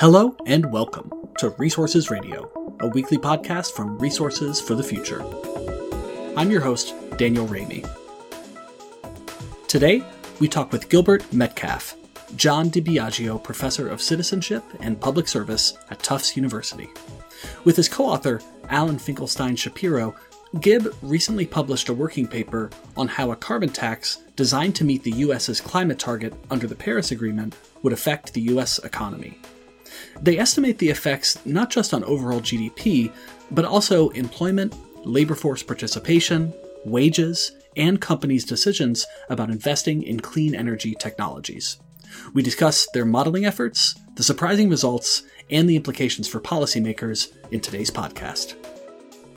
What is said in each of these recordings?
Hello and welcome to Resources Radio, a weekly podcast from Resources for the Future. I'm your host, Daniel Raimi. Today, we talk with Gilbert Metcalf, John DiBiaggio Professor of Citizenship and Public Service at Tufts University. With his co author, Alan Finkelstein Shapiro, Gib recently published a working paper on how a carbon tax designed to meet the US's climate target under the Paris Agreement would affect the US economy. They estimate the effects not just on overall GDP, but also employment, labor force participation, wages, and companies' decisions about investing in clean energy technologies. We discuss their modeling efforts, the surprising results, and the implications for policymakers in today's podcast.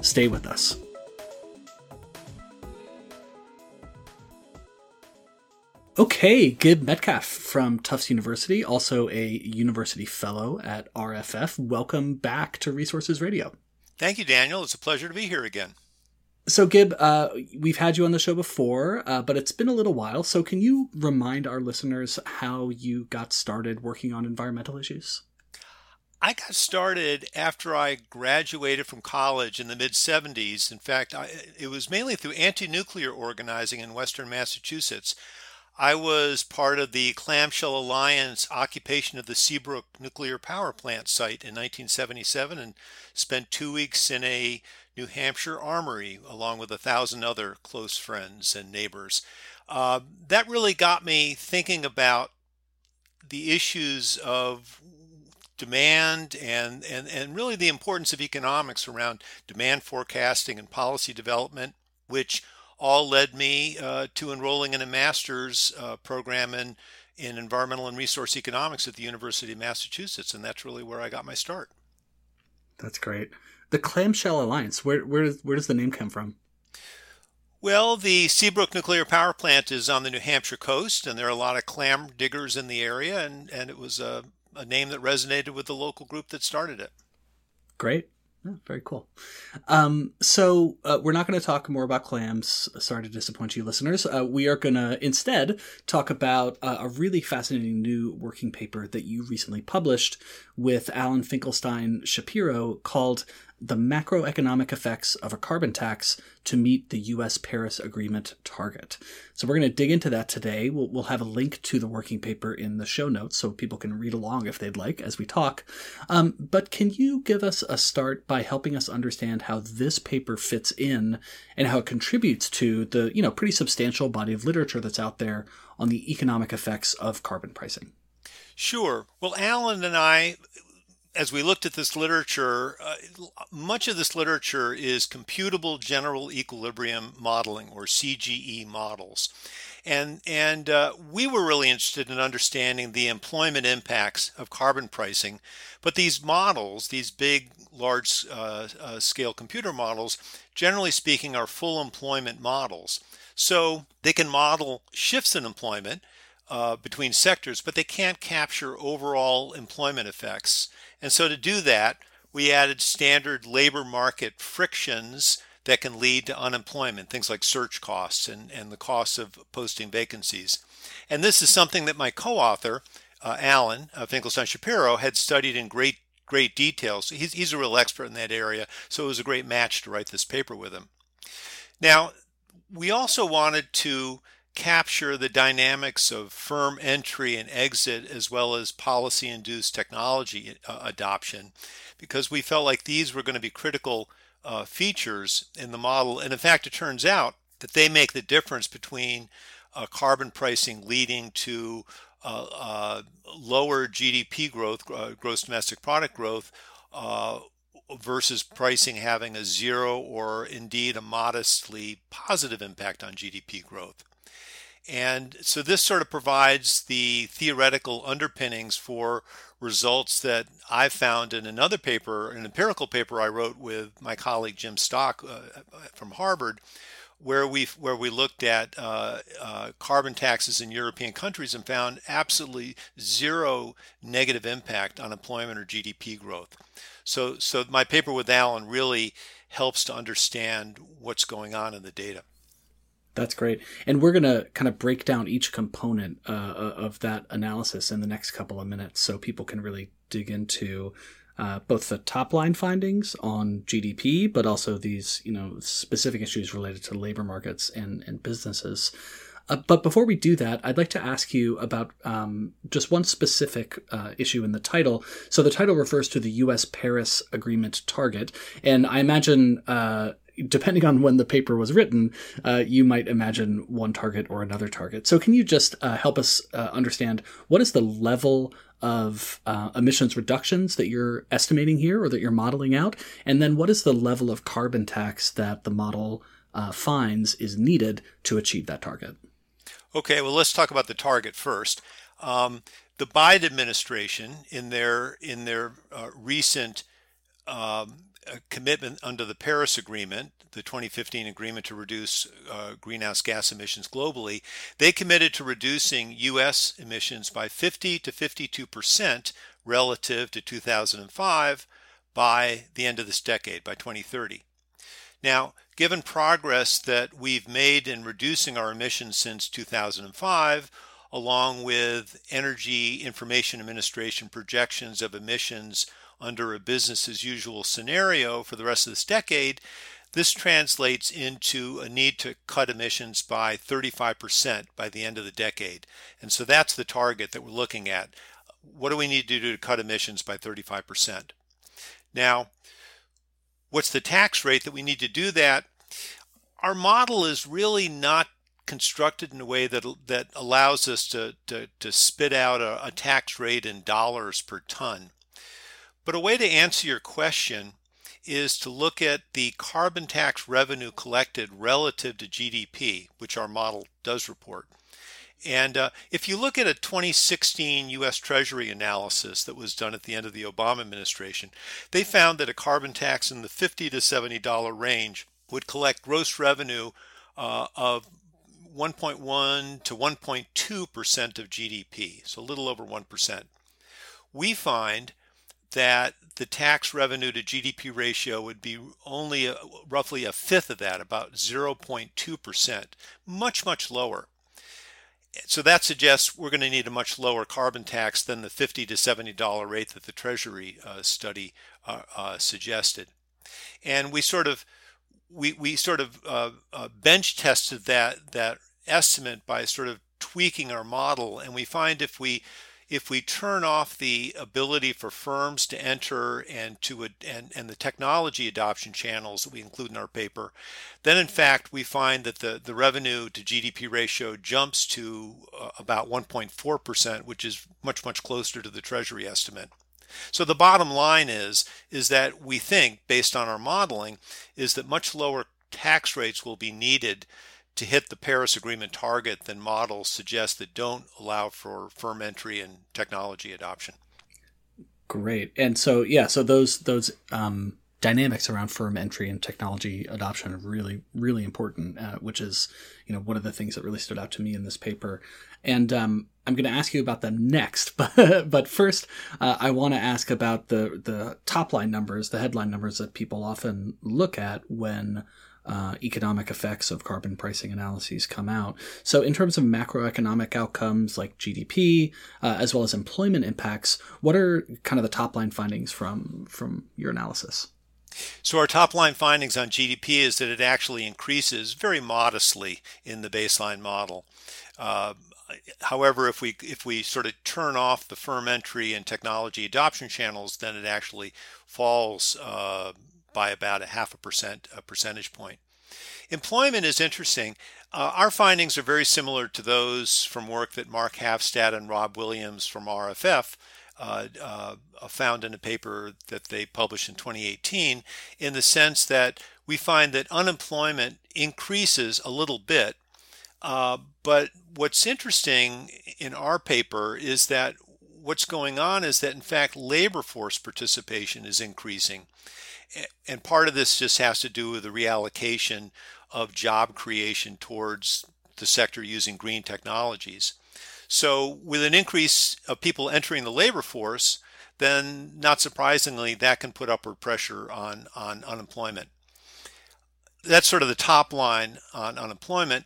Stay with us. Okay, Gib Metcalf from Tufts University, also a university fellow at RFF. Welcome back to Resources Radio. Thank you, Daniel. It's a pleasure to be here again. So, Gib, uh, we've had you on the show before, uh, but it's been a little while. So, can you remind our listeners how you got started working on environmental issues? I got started after I graduated from college in the mid 70s. In fact, I, it was mainly through anti nuclear organizing in Western Massachusetts. I was part of the Clamshell Alliance occupation of the Seabrook nuclear power plant site in 1977 and spent two weeks in a New Hampshire armory along with a thousand other close friends and neighbors. Uh, that really got me thinking about the issues of demand and, and, and really the importance of economics around demand forecasting and policy development, which all led me uh, to enrolling in a master's uh, program in, in environmental and resource economics at the University of Massachusetts. And that's really where I got my start. That's great. The Clamshell Alliance, where, where, where does the name come from? Well, the Seabrook Nuclear Power Plant is on the New Hampshire coast, and there are a lot of clam diggers in the area, and, and it was a, a name that resonated with the local group that started it. Great. Oh, very cool. Um, so uh, we're not going to talk more about clams. Sorry to disappoint you, listeners. Uh, we are going to instead talk about uh, a really fascinating new working paper that you recently published with Alan Finkelstein Shapiro called the macroeconomic effects of a carbon tax to meet the U.S. Paris Agreement target. So we're going to dig into that today. We'll, we'll have a link to the working paper in the show notes so people can read along if they'd like as we talk. Um, but can you give us a start by helping us understand how this paper fits in and how it contributes to the you know pretty substantial body of literature that's out there on the economic effects of carbon pricing? Sure. Well, Alan and I as we looked at this literature, uh, much of this literature is computable general equilibrium modeling or CGE models. And, and uh, we were really interested in understanding the employment impacts of carbon pricing. But these models, these big, large uh, uh scale computer models, generally speaking, are full employment models. So they can model shifts in employment uh, between sectors, but they can't capture overall employment effects. And so to do that, we added standard labor market frictions that can lead to unemployment, things like search costs and, and the costs of posting vacancies. And this is something that my co author, uh, Alan uh, Finkelstein Shapiro, had studied in great great detail. So he's, he's a real expert in that area. So it was a great match to write this paper with him. Now, we also wanted to capture the dynamics of firm entry and exit as well as policy induced technology uh, adoption because we felt like these were going to be critical uh, features in the model. And in fact, it turns out that they make the difference between uh, carbon pricing leading to uh, uh, lower GDP growth, uh, gross domestic product growth, versus pricing having a zero or indeed a modestly positive impact on GDP growth. And so this sort of provides the theoretical underpinnings for results that I found in another paper, an empirical paper I wrote with my colleague Jim Stock uh, from Harvard, where we where we looked at uh, uh, carbon taxes in European countries and found absolutely zero negative impact on employment or GDP growth. So so my paper with Alan really helps to understand what's going on in the data. That's great. And we're going to kind of break down each component uh, uh, of that analysis in the next couple of minutes so people can really dig into uh, both the top line findings on GDP, but also these you know specific issues related to labor markets and and businesses. Uh, but before we do that, I'd like to ask you about um, just one specific uh, issue in the title. So the title refers to the U.S. Paris Agreement target, and I imagine. Uh, depending on when the paper was written, uh, you might imagine one target or another target. So, can you just uh, help us uh, understand what is the level of uh, emissions reductions that you're estimating here or that you're modeling out? And then what is the level of carbon tax that the model uh, finds is needed to achieve that target? Okay, well, let's talk about the target first. Um, the Biden administration, in their in their uh, recent um, commitment under the Paris Agreement, the 2015 agreement to reduce uh, greenhouse gas emissions globally, they committed to reducing U.S. emissions by 50 to 52 percent relative to 2005 by the end of this decade, by 2030. Now, given progress that we've made in reducing our emissions since 2005, along with Energy Information Administration projections of emissions under a business as usual scenario for the rest of this decade, this translates into a need to cut emissions by 35% by the end of the decade. And so that's the target that we're looking at. What do we need to do to cut emissions by 35%? Now, what's the tax rate that we need to do that? Our model is really not constructed in a way that that allows us to, to, to spit out a, a tax rate in dollars per ton. But a way to answer your question is to look at the carbon tax revenue collected relative to GDP, which our model does report. And uh, if you look at a 2016 US Treasury analysis that was done at the end of the Obama administration, they found that a carbon tax in the 50 to $70 range would collect gross revenue uh, of 1.1 to 1.2 percent of GDP, so a little over 1 percent. We find that the tax revenue to GDP ratio would be only a, roughly a fifth of that, about 0.2 percent, much much lower. So that suggests we're going to need a much lower carbon tax than the 50 to 70 dollar rate that the Treasury uh, study uh, uh, suggested, and we sort of we, we sort of uh, uh, bench tested that that estimate by sort of tweaking our model, and we find if we if we turn off the ability for firms to enter and to and, and the technology adoption channels that we include in our paper, then in fact we find that the, the revenue to GDP ratio jumps to uh, about 1.4%, which is much, much closer to the Treasury estimate. So the bottom line is is that we think, based on our modeling, is that much lower tax rates will be needed to hit the Paris Agreement target than models suggest that don't allow for firm entry and technology adoption. Great. And so yeah, so those those um, dynamics around firm entry and technology adoption are really really important, uh, which is you know one of the things that really stood out to me in this paper. And um, I'm going to ask you about them next, but but first, uh, I want to ask about the the top line numbers, the headline numbers that people often look at when uh, economic effects of carbon pricing analyses come out. So, in terms of macroeconomic outcomes like GDP, uh, as well as employment impacts, what are kind of the top line findings from from your analysis? So our top line findings on GDP is that it actually increases very modestly in the baseline model. Uh, however, if we if we sort of turn off the firm entry and technology adoption channels, then it actually falls uh, by about a half a percent a percentage point. Employment is interesting. Uh, our findings are very similar to those from work that Marc Hafstead and Rob Williams from RFF uh, uh, found in a paper that they published in 2018, in the sense that we find that unemployment increases a little bit. Uh, but what's interesting in our paper is that what's going on is that, in fact, labor force participation is increasing and part of this just has to do with the reallocation of job creation towards the sector using green technologies. So, with an increase of people entering the labor force, then not surprisingly, that can put upward pressure on, on unemployment. That's sort of the top line on unemployment.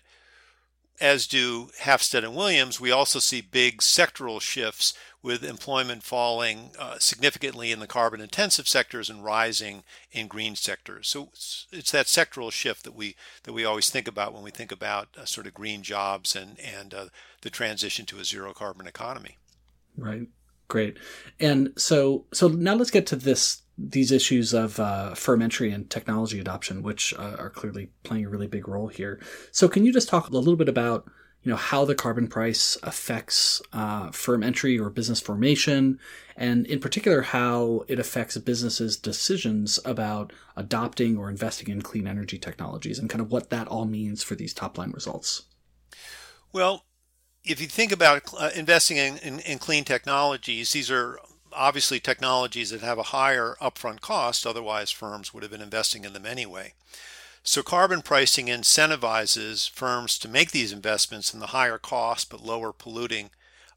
As do Hafstead and Williams, we also see big sectoral shifts with employment falling uh, significantly in the carbon intensive sectors and rising in green sectors. So it's, it's, that sectoral shift that we that we always think about when we think about uh, sort of green jobs and and uh, the transition to a zero carbon economy. Right. Great. And so so now let's get to this these issues of uh, firm entry and technology adoption, which uh, are clearly playing a really big role here. So, can you just talk a little bit about you know how the carbon price affects uh, firm entry or business formation, and in particular how it affects businesses' decisions about adopting or investing in clean energy technologies, and kind of what that all means for these top line results? Well, if you think about uh, investing in, in, in clean technologies, these are obviously technologies that have a higher upfront cost, otherwise, firms would have been investing in them anyway. So, carbon pricing incentivizes firms to make these investments in the higher cost but lower polluting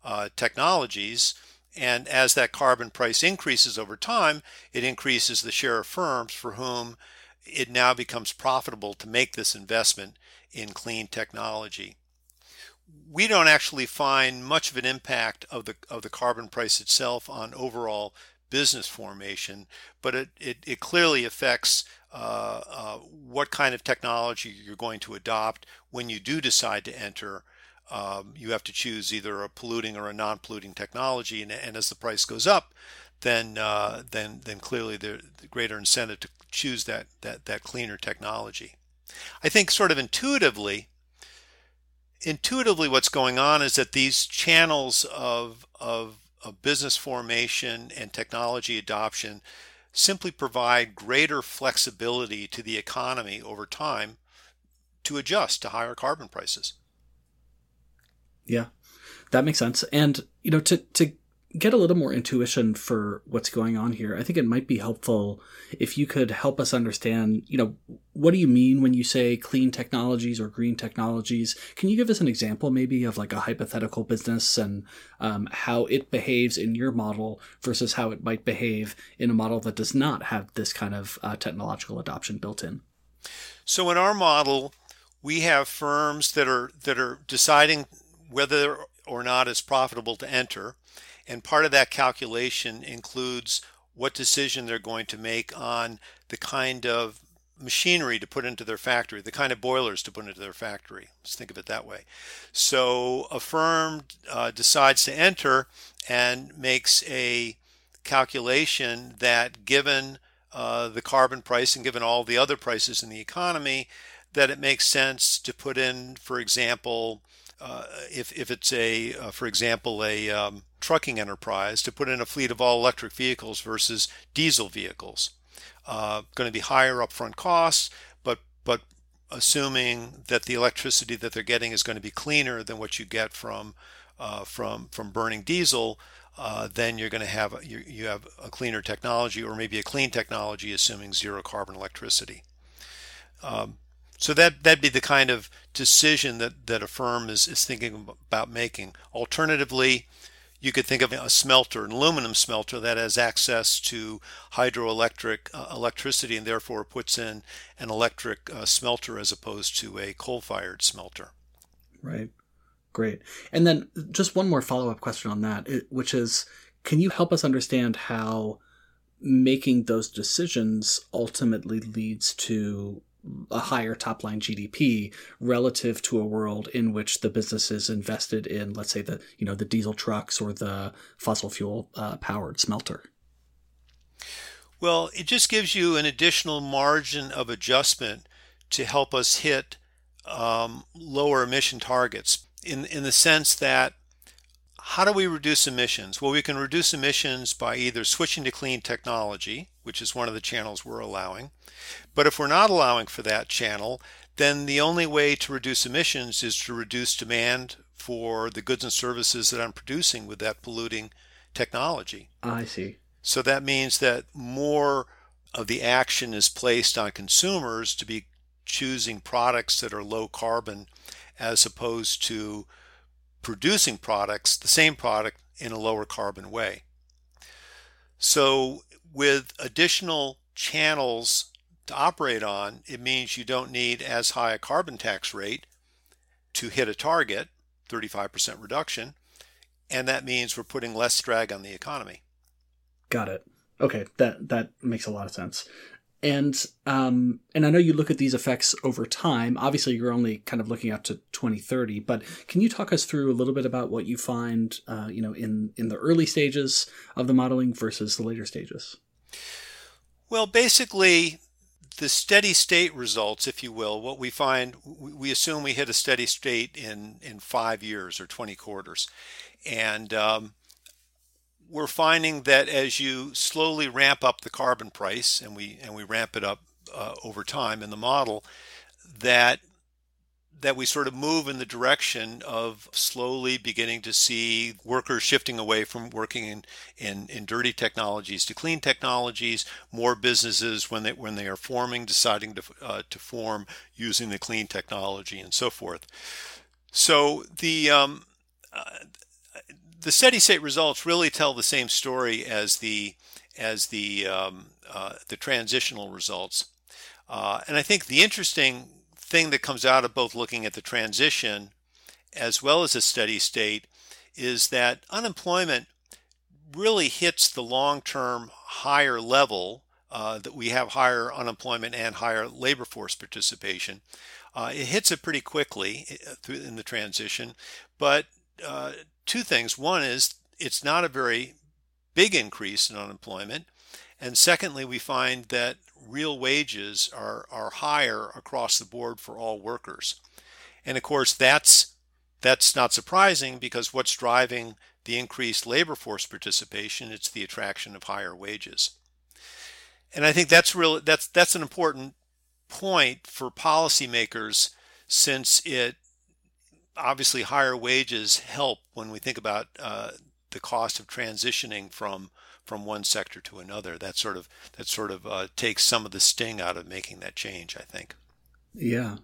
uh, technologies. And as that carbon price increases over time, it increases the share of firms for whom it now becomes profitable to make this investment in clean technology we don't actually find much of an impact of the of the carbon price itself on overall business formation, but it, it, it clearly affects uh, uh, what kind of technology you're going to adopt when you do decide to enter. Um, you have to choose either a polluting or a non-polluting technology, and, and as the price goes up, then uh, then then clearly there's the greater incentive to choose that that that cleaner technology. I think sort of intuitively, intuitively what's going on is that these channels of, of, of business formation and technology adoption simply provide greater flexibility to the economy over time to adjust to higher carbon prices. Yeah, that makes sense. And you know, to to get a little more intuition for what's going on here, I think it might be helpful if you could help us understand, you know, what do you mean when you say clean technologies or green technologies? Can you give us an example maybe of like a hypothetical business and um, how it behaves in your model versus how it might behave in a model that does not have this kind of uh, technological adoption built in? So in our model, we have firms that are that are deciding whether or not it's profitable to enter and part of that calculation includes what decision they're going to make on the kind of machinery to put into their factory, the kind of boilers to put into their factory. Let's think of it that way. So a firm uh, decides to enter and makes a calculation that given uh, the carbon price and given all the other prices in the economy, that it makes sense to put in, for example, uh, if, if it's a, uh, for example, a um, trucking enterprise, to put in a fleet of all electric vehicles versus diesel vehicles. Uh, going to be higher upfront costs, but but assuming that the electricity that they're getting is going to be cleaner than what you get from uh, from from burning diesel, uh, then you're going to have you, you have a cleaner technology or maybe a clean technology assuming zero carbon electricity. Um, so that that'd be the kind of decision that, that a firm is, is thinking about making. Alternatively, you could think of a smelter, an aluminum smelter that has access to hydroelectric uh, electricity and therefore puts in an electric uh, smelter as opposed to a coal-fired smelter. Right. Great. And then just one more follow-up question on that, which is, can you help us understand how making those decisions ultimately leads to a higher top line GDP relative to a world in which the business is invested in, let's say the you know the diesel trucks or the fossil fuel uh, powered smelter. Well, it just gives you an additional margin of adjustment to help us hit um, lower emission targets in in the sense that how do we reduce emissions? Well, we can reduce emissions by either switching to clean technology, which is one of the channels we're allowing. But if we're not allowing for that channel, then the only way to reduce emissions is to reduce demand for the goods and services that I'm producing with that polluting technology. I see. So that means that more of the action is placed on consumers to be choosing products that are low carbon as opposed to producing products, the same product, in a lower carbon way. So, with additional channels to operate on, it means you don't need as high a carbon tax rate to hit a target, 35% reduction, and that means we're putting less drag on the economy. Got it. Okay, that that makes a lot of sense. And um, and I know you look at these effects over time. Obviously, you're only kind of looking out to 2030. But can you talk us through a little bit about what you find, uh, you know, in in the early stages of the modeling versus the later stages? Well, basically, the steady state results, if you will, what we find, we assume we hit a steady state in in five years or 20 quarters, and um, we're finding that as you slowly ramp up the carbon price, and we and we ramp it up uh, over time in the model, that that we sort of move in the direction of slowly beginning to see workers shifting away from working in, in, in dirty technologies to clean technologies, more businesses when they when they are forming deciding to uh, to form using the clean technology and so forth. So the um, uh, the steady state results really tell the same story as the as the um, uh, the transitional results. Uh, and I think the interesting thing that comes out of both looking at the transition as well as a steady state is that unemployment really hits the long-term higher level uh, that we have higher unemployment and higher labor force participation. Uh, it hits it pretty quickly uh, in the transition, but uh, two things. One is it's not a very big increase in unemployment. And secondly, we find that real wages are, are higher across the board for all workers. And of course, that's that's not surprising because what's driving the increased labor force participation? It's the attraction of higher wages. And I think that's real that's that's an important point for policymakers since it obviously higher wages help when we think about uh, the cost of transitioning from from one sector to another. That sort of that sort of uh, takes some of the sting out of making that change. I think. Yeah.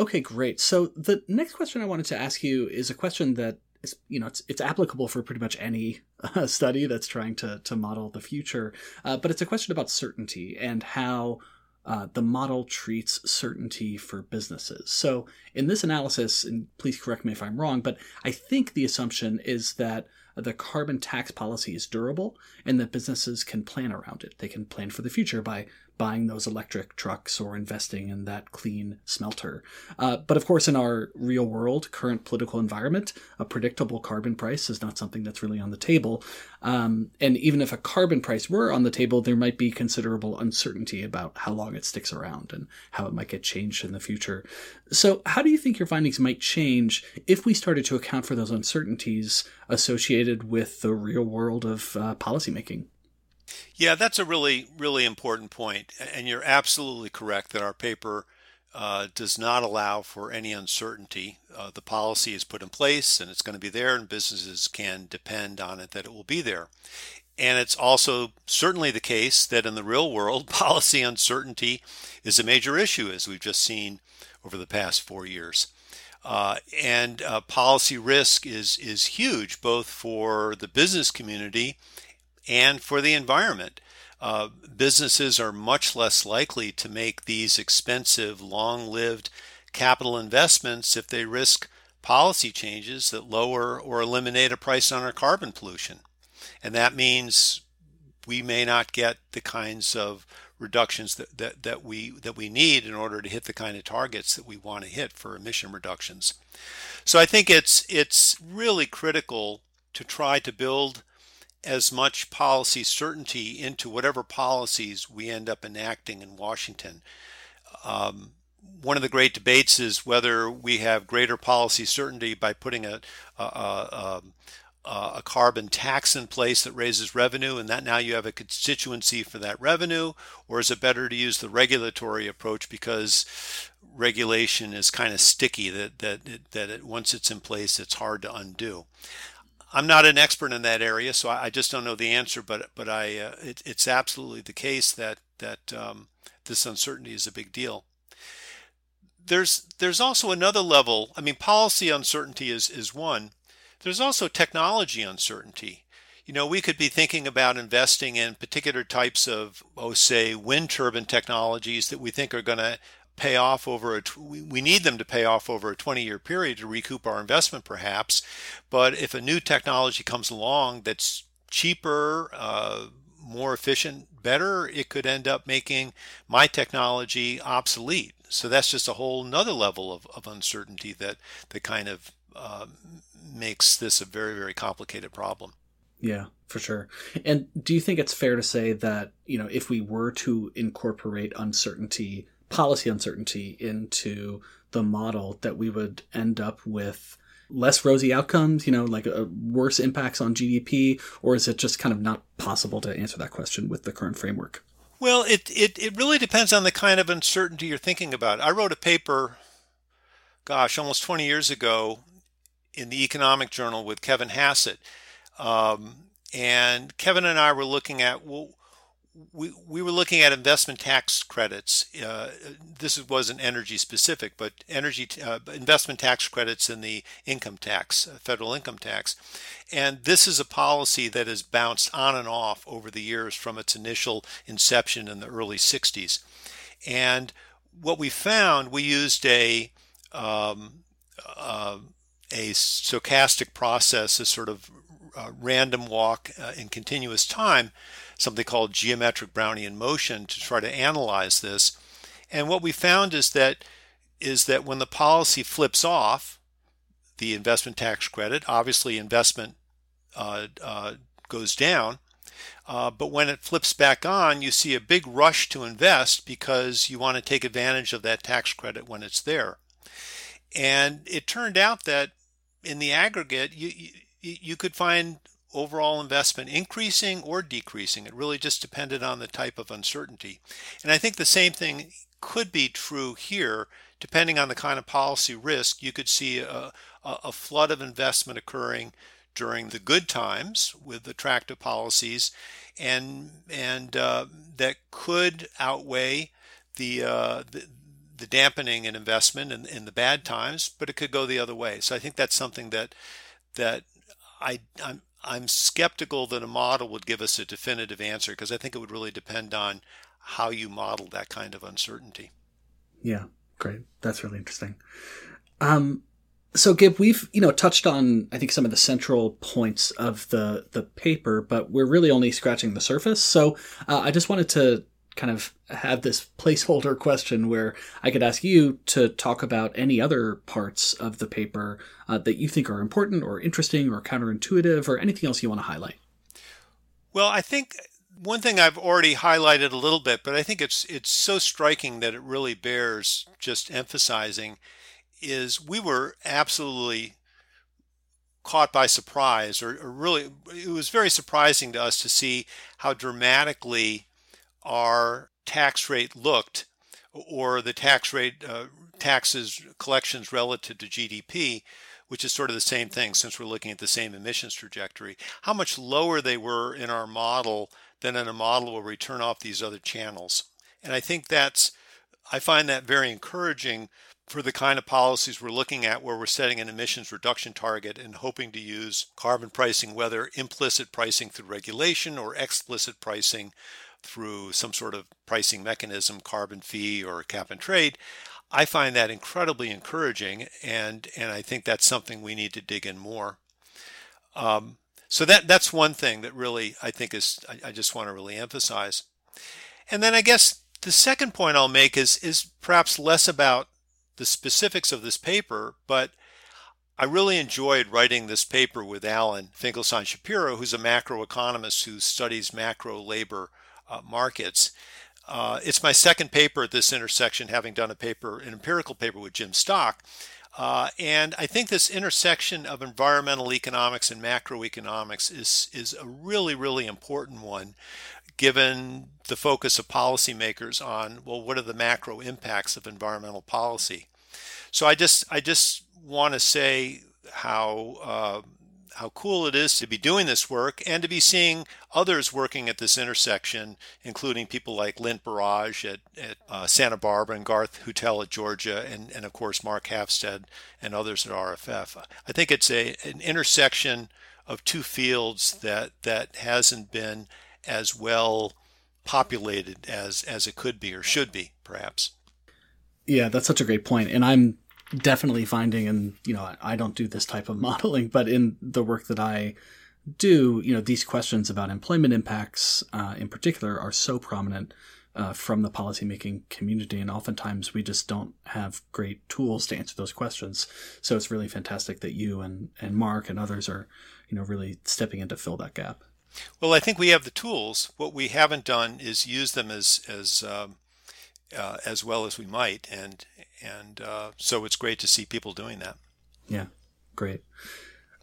Okay, great. So the next question I wanted to ask you is a question that is, you know, it's it's applicable for pretty much any uh, study that's trying to to model the future, uh, but it's a question about certainty and how uh, the model treats certainty for businesses. So, in this analysis, and please correct me if I'm wrong, but I think the assumption is that the carbon tax policy is durable and that businesses can plan around it. They can plan for the future by buying those electric trucks or investing in that clean smelter. Uh, but of course, in our real world, current political environment, a predictable carbon price is not something that's really on the table. Um, and even if a carbon price were on the table, there might be considerable uncertainty about how long it sticks around and how it might get changed in the future. So, how do you think your findings might change if we started to account for those uncertainties associated with the real world of uh, policymaking? Yeah, that's a really, really important point. And you're absolutely correct that our paper uh, does not allow for any uncertainty. Uh, the policy is put in place and it's going to be there, and businesses can depend on it that it will be there. And it's also certainly the case that in the real world, policy uncertainty is a major issue, as we've just seen over the past four years. Uh, and uh, policy risk is is huge, both for the business community and for the environment. Uh, businesses are much less likely to make these expensive, long lived capital investments if they risk policy changes that lower or eliminate a price on our carbon pollution. And that means we may not get the kinds of reductions that, that, that we that we need in order to hit the kind of targets that we want to hit for emission reductions. So I think it's it's really critical to try to build as much policy certainty into whatever policies we end up enacting in Washington. Um, one of the great debates is whether we have greater policy certainty by putting a, a, a, a, carbon tax in place that raises revenue, and that now you have a constituency for that revenue, or is it better to use the regulatory approach because regulation is kind of sticky that that that it, once it's in place, it's hard to undo. I'm not an expert in that area, so I, just don't know the answer. But but I uh, it, it's absolutely the case that that um, this uncertainty is a big deal. There's there's also another level. I mean, policy uncertainty is is one. There's also technology uncertainty. You know, we could be thinking about investing in particular types of, oh, say, wind turbine technologies that we think are going to pay off over a we need them to pay off over a 20 year period to recoup our investment perhaps but if a new technology comes along that's cheaper uh, more efficient better it could end up making my technology obsolete. So that's just a whole nother level of, of uncertainty that that kind of uh, makes this a very very complicated problem. Yeah for sure. And do you think it's fair to say that you know if we were to incorporate uncertainty policy uncertainty into the model that we would end up with less rosy outcomes, you know, like uh, worse impacts on GDP, or is it just kind of not possible to answer that question with the current framework? Well, it, it, it really depends on the kind of uncertainty you're thinking about. I wrote a paper, gosh, almost 20 years ago in the Economic Journal with Kevin Hassett. Um, and Kevin and I were looking at, well, we, we were looking at investment tax credits. Uh, this wasn't energy specific, but energy uh, investment tax credits in the income tax, uh, federal income tax. And this is a policy that has bounced on and off over the years from its initial inception in the early 60s. And what we found, we used a um, uh, a stochastic process, a sort of uh, random walk uh, in continuous time something called geometric Brownian motion to try to analyze this. And what we found is that is that when the policy flips off the investment tax credit, obviously investment uh, uh, goes down. Uh, but when it flips back on, you see a big rush to invest because you want to take advantage of that tax credit when it's there. And it turned out that in the aggregate, you, you, you could find overall investment increasing or decreasing. It really just depended on the type of uncertainty. And I think the same thing could be true here. Depending on the kind of policy risk, you could see a, a flood of investment occurring during the good times with attractive policies, and and uh, that could outweigh the, uh, the the dampening in investment in, in the bad times, but it could go the other way. So I think that's something that that I I'm I'm skeptical that a model would give us a definitive answer because I think it would really depend on how you model that kind of uncertainty. Yeah, great. That's really interesting. Um, so Gib, we've you know touched on I think some of the central points of the the paper, but we're really only scratching the surface. So uh, I just wanted to kind of have this placeholder question where I could ask you to talk about any other parts of the paper uh, that you think are important or interesting or counterintuitive or anything else you want to highlight. Well, I think one thing I've already highlighted a little bit, but I think it's it's so striking that it really bears just emphasizing is we were absolutely caught by surprise or, or really it was very surprising to us to see how dramatically our tax rate looked, or the tax rate uh, taxes collections relative to GDP, which is sort of the same thing since we're looking at the same emissions trajectory, how much lower they were in our model than in a model where we turn off these other channels. And I think that's, I find that very encouraging for the kind of policies we're looking at where we're setting an emissions reduction target and hoping to use carbon pricing, whether implicit pricing through regulation or explicit pricing through some sort of pricing mechanism, carbon fee or cap and trade. I find that incredibly encouraging, and and I think that's something we need to dig in more. Um, so that that's one thing that really I think is I, I just want to really emphasize. And then I guess the second point I'll make is is perhaps less about the specifics of this paper, but I really enjoyed writing this paper with Alan Finkelstein Shapiro, who's a macroeconomist who studies macro labor uh, markets. Uh, it's my second paper at this intersection, having done a paper, an empirical paper with Jim Stock. Uh, and I think this intersection of environmental economics and macroeconomics is, is a really, really important one, given the focus of policymakers on, well, what are the macro impacts of environmental policy? So I just, I just want to say how uh, how cool it is to be doing this work and to be seeing others working at this intersection, including people like Lint Barrage at, at uh, Santa Barbara and Garth Heutel at Georgia, and, and of course Marc Hafstead and others at RFF. I think it's a an intersection of two fields that that hasn't been as well populated as as it could be or should be, perhaps. Yeah, that's such a great. And I'm definitely finding, and, you know, I don't do this type of modeling, but in the work that I do, you know, these questions about employment impacts uh, in particular are so prominent uh, from the policymaking community. And oftentimes we just don't have great tools to answer those questions. So it's really fantastic that you and, and Mark and others are, you know, really stepping in to fill that gap. Well, I think we have the tools. What we haven't done is use them as as um, uh, as well as we might, and and uh, so it's great to see people doing that. Yeah, great.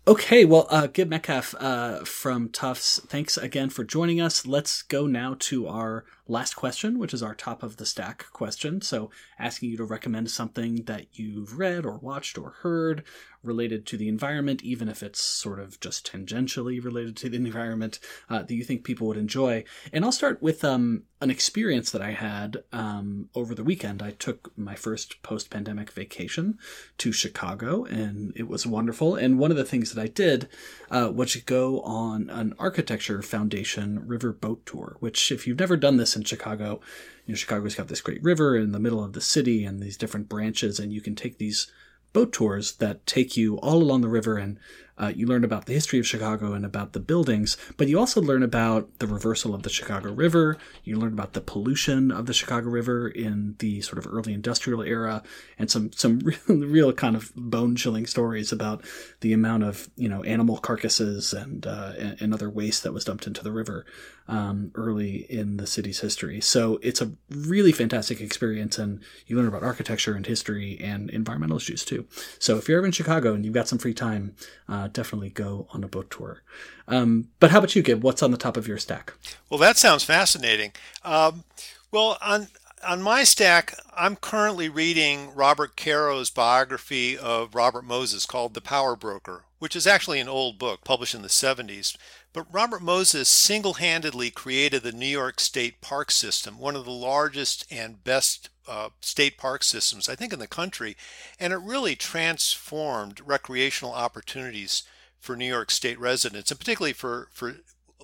Okay, well, uh, Gib Metcalf uh, from Tufts, thanks again for joining us. Let's go now to our last question, which is our top of the stack question. So, asking you to recommend something that you've read or watched or heard related to the environment, even if it's sort of just tangentially related to the environment, uh, that you think people would enjoy. And I'll start with um, an experience that I had um, over the weekend. I took my first post pandemic vacation to Chicago, and it was wonderful. And one of the things that I did uh, was to go on an architecture foundation river boat tour, which, if you've never done this, in Chicago. You know, Chicago's got this great river in the middle of the city and these different branches, and you can take these boat tours that take you all along the river and uh, you learn about the history of Chicago and about the buildings, but you also learn about the reversal of the Chicago River. You learn about the pollution of the Chicago River in the sort of early industrial era, and some some real, real kind of bone chilling stories about the amount of you know animal carcasses and uh, and other waste that was dumped into the river um, early in the city's history. So it's a really fantastic experience, and you learn about architecture and history and environmental issues too. So if you're ever in Chicago and you've got some free time, uh, uh, definitely go on a boat tour. Um, but how about you, Gib? What's on the top of your stack? Well, that sounds fascinating. Um, well, on on my stack, I'm currently reading Robert Caro's biography of Robert Moses called The Power Broker, which is actually an old book published in the 70s. But Robert Moses single handedly created the New York State Park System, one of the largest and best uh, state park systems, I think, in the country. And it really transformed recreational opportunities for New York State residents, and particularly for, for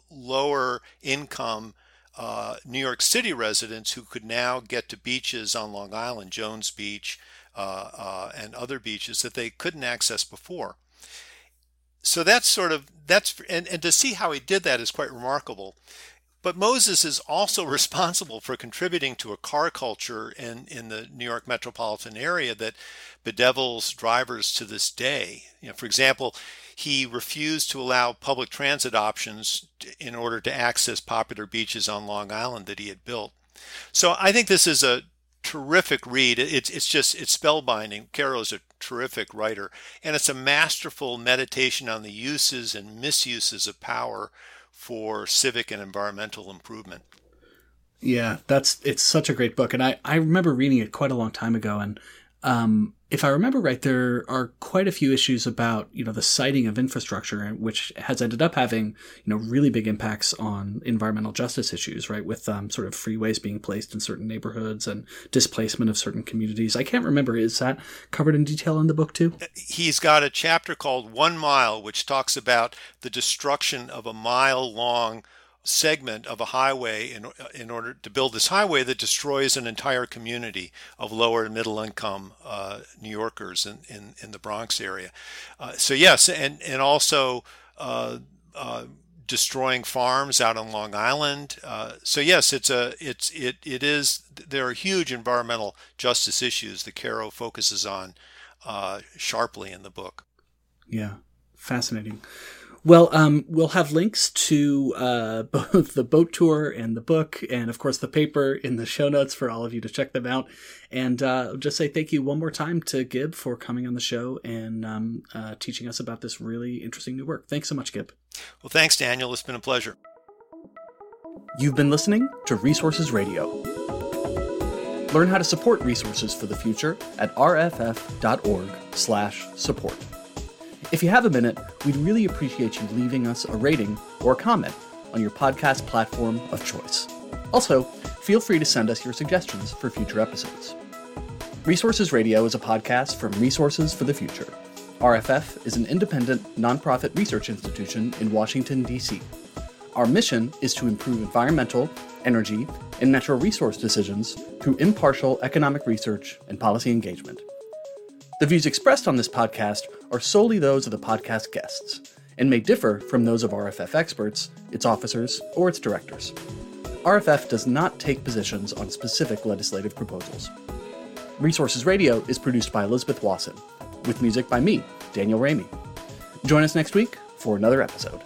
lower income uh, New York City residents who could now get to beaches on Long Island, Jones Beach, uh, uh, and other beaches that they couldn't access before. So that's sort of that's and, and to see how he did that is quite remarkable. But Moses is also responsible for contributing to a car culture in, in the New York metropolitan area that bedevils drivers to this day. You know, for example, he refused to allow public transit options in order to access popular beaches on Long Island that he had built. So I think this is a terrific read. It's it's just it's spellbinding. Caro is a terrific writer, and it's a masterful meditation on the uses and misuses of power for civic and environmental improvement. Yeah, that's it's such a great book, and I I remember reading it quite a long time ago, and um, if I remember right, there are quite a few issues about you know the siting of infrastructure, which has ended up having you know really big impacts on environmental justice issues, right? With um, sort of freeways being placed in certain neighborhoods and displacement of certain communities. I can't remember is that covered in detail in the book too? He's got a chapter called One Mile, which talks about the destruction of a mile long segment of a highway in, in order to build this highway that destroys an entire community of lower and middle income uh, New Yorkers in, in, in, the Bronx area. Uh, so yes, and, and also uh, uh destroying farms out on Long Island. Uh, so yes, it's a it's it it is there are huge environmental justice issues that Caro focuses on uh, sharply in the book. Yeah, fascinating. Well, um, we'll have links to uh, both the boat tour and the book, and of course the paper in the show notes for all of you to check them out. And uh, just say thank you one more time to Gib for coming on the show and um, uh, teaching us about this really interesting new work. Thanks so much, Gib. Well, thanks, Daniel. It's been a pleasure. You've been listening to Resources Radio. Learn how to support resources for the future at rff.org/support. If you have a minute, we'd really appreciate you leaving us a rating or a comment on your podcast platform of choice. Also, feel free to send us your suggestions for future episodes. Resources Radio is a podcast from Resources for the Future. RFF is an independent, nonprofit research institution in Washington, D.C. Our mission is to improve environmental, energy, and natural resource decisions through impartial economic research and policy engagement. The views expressed on this podcast are solely those of the podcast guests and may differ from those of RFF experts, its officers, or its directors. RFF does not take positions on specific legislative proposals. Resources Radio is produced by Elizabeth Wasson, with music by me, Daniel Raimi. Join us next week for another episode.